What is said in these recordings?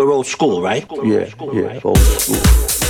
We're old school, right? Yeah, yeah, old school.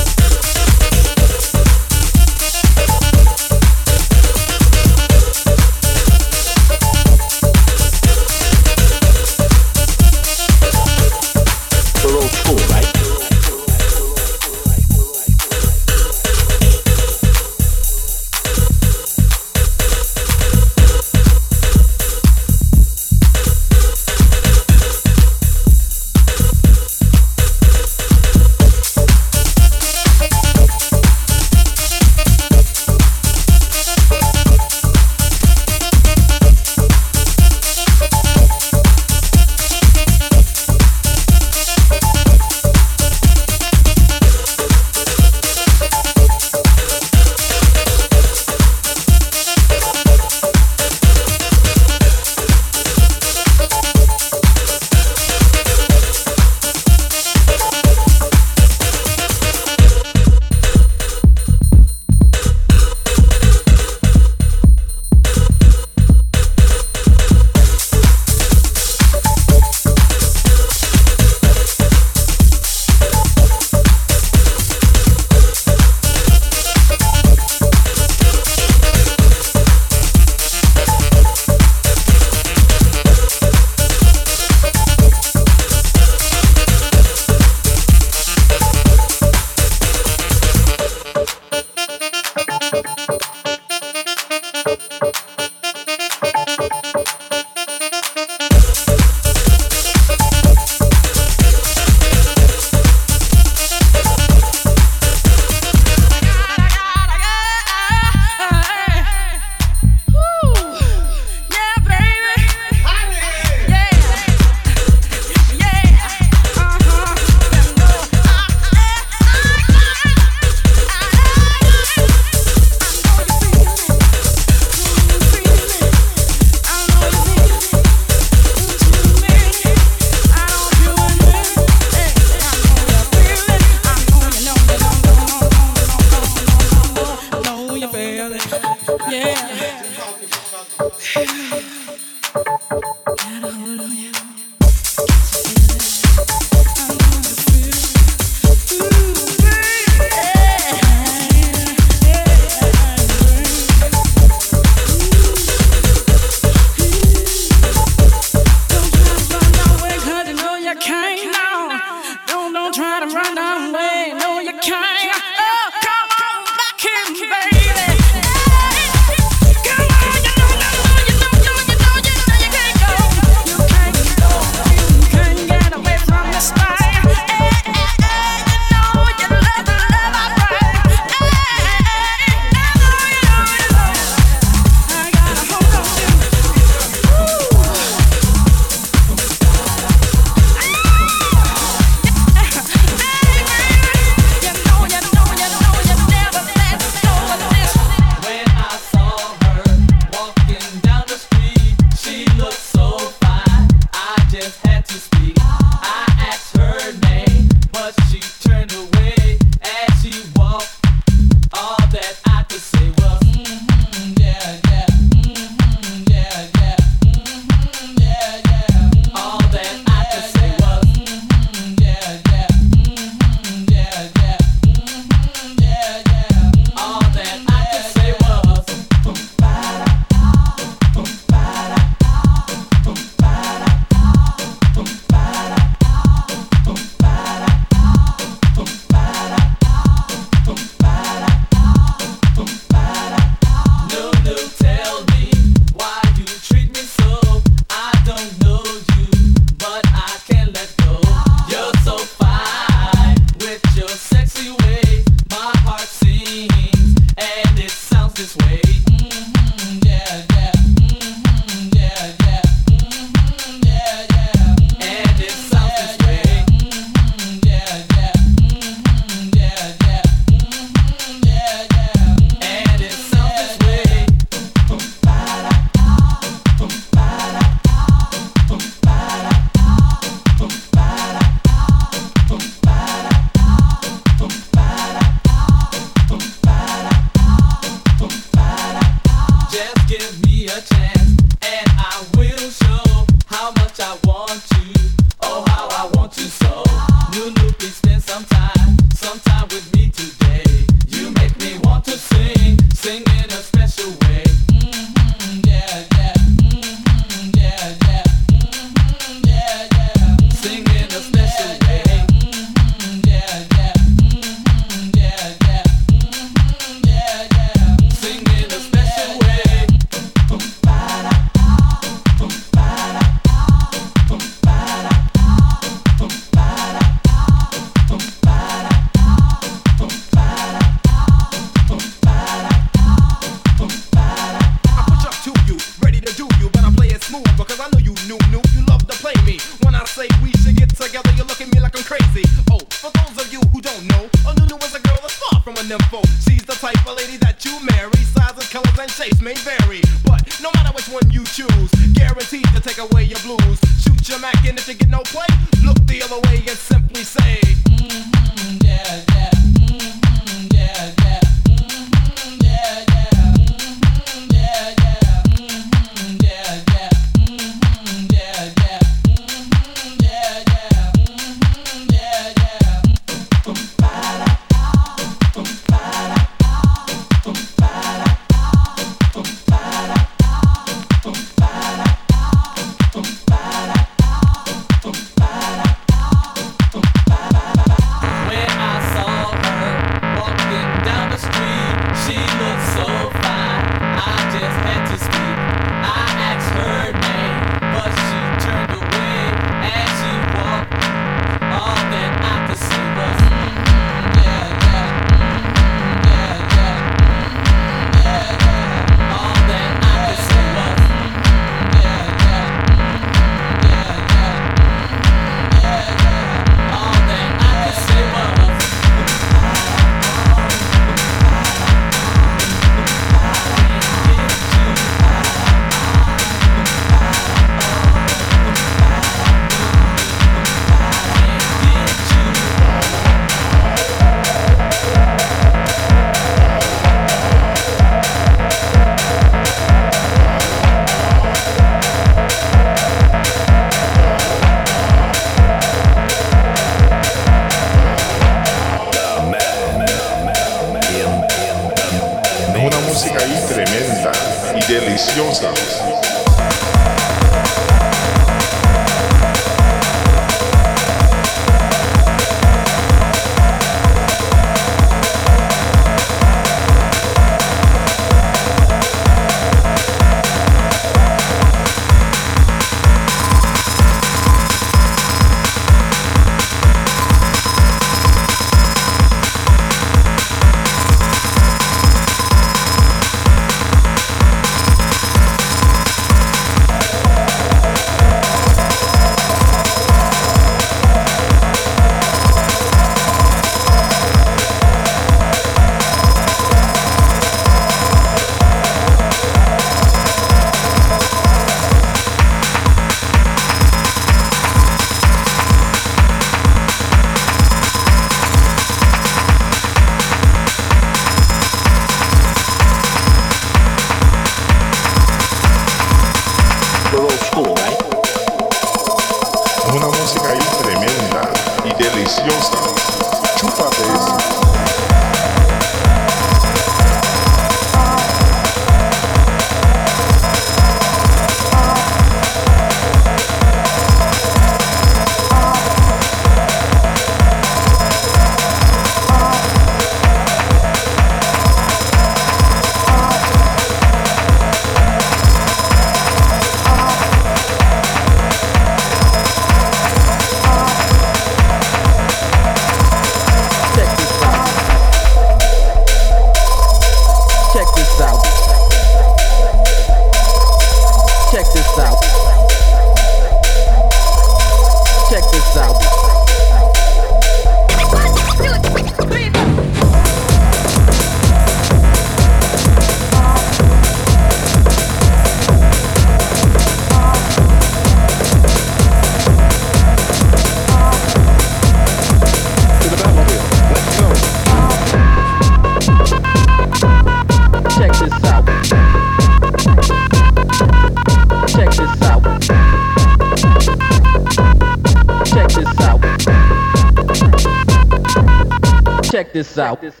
out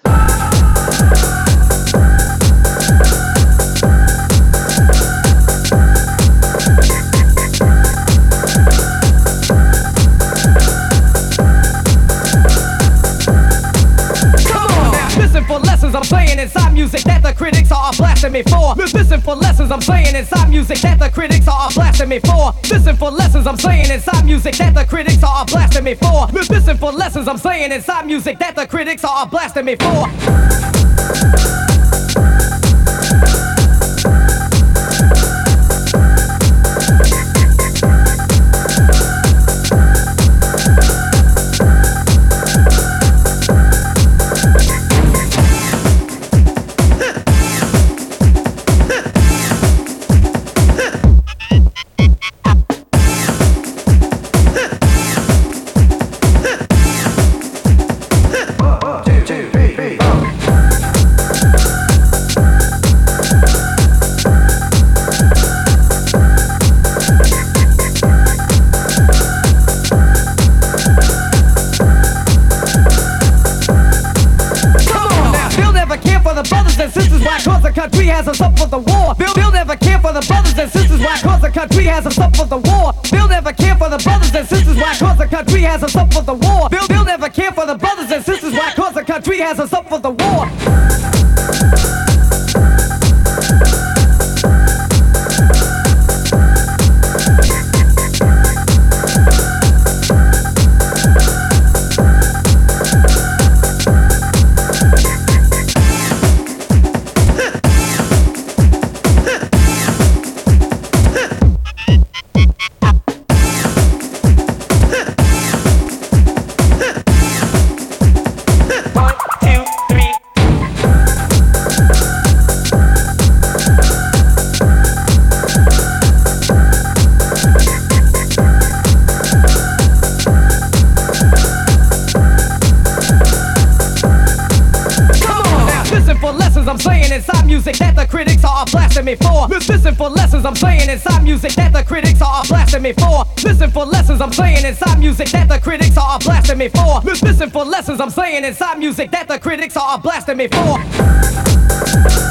me for. Listen for lessons I'm saying inside music that the critics are blasting me for. Listen for lessons I'm saying inside music that the critics are blasting me for. The country has us up for the war. Bill never care for the brothers and sisters. Why? Cause the country has us up for the war. Bill never care for the brothers and sisters. Why? Cause the country has us up for the war. Bill never care for the brothers and sisters. Why? Cause the country has us up for the war. Inside music that the critics are blasting me for. Listen for lessons I'm saying inside music that the critics are blasting me for. Listen for lessons I'm saying inside music that the critics are blasting me for. Listen for lessons I'm saying inside music that the critics are blasting me for.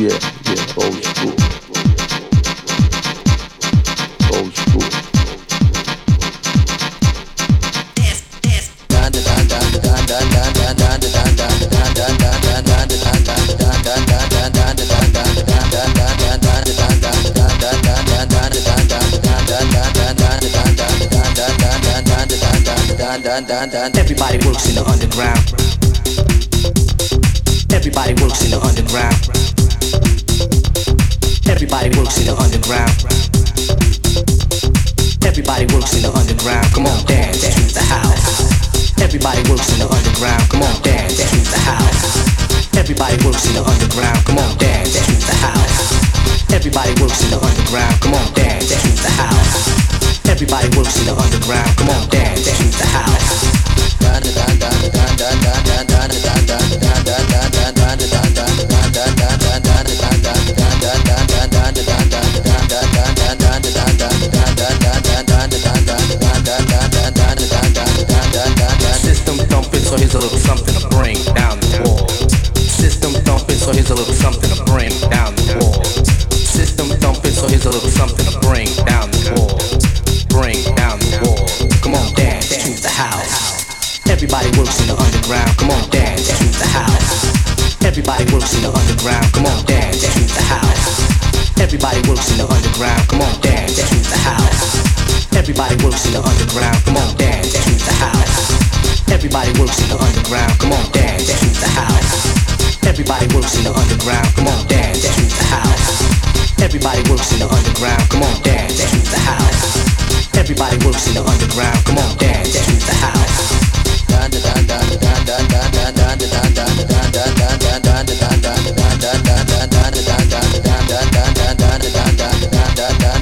Yeah, yeah, old school. Old school. Everybody works in the underground underground, come on, dance to the house. Everybody works in the underground, come on, dance to the house. Everybody works in the underground, come on, dance to the house. da da da da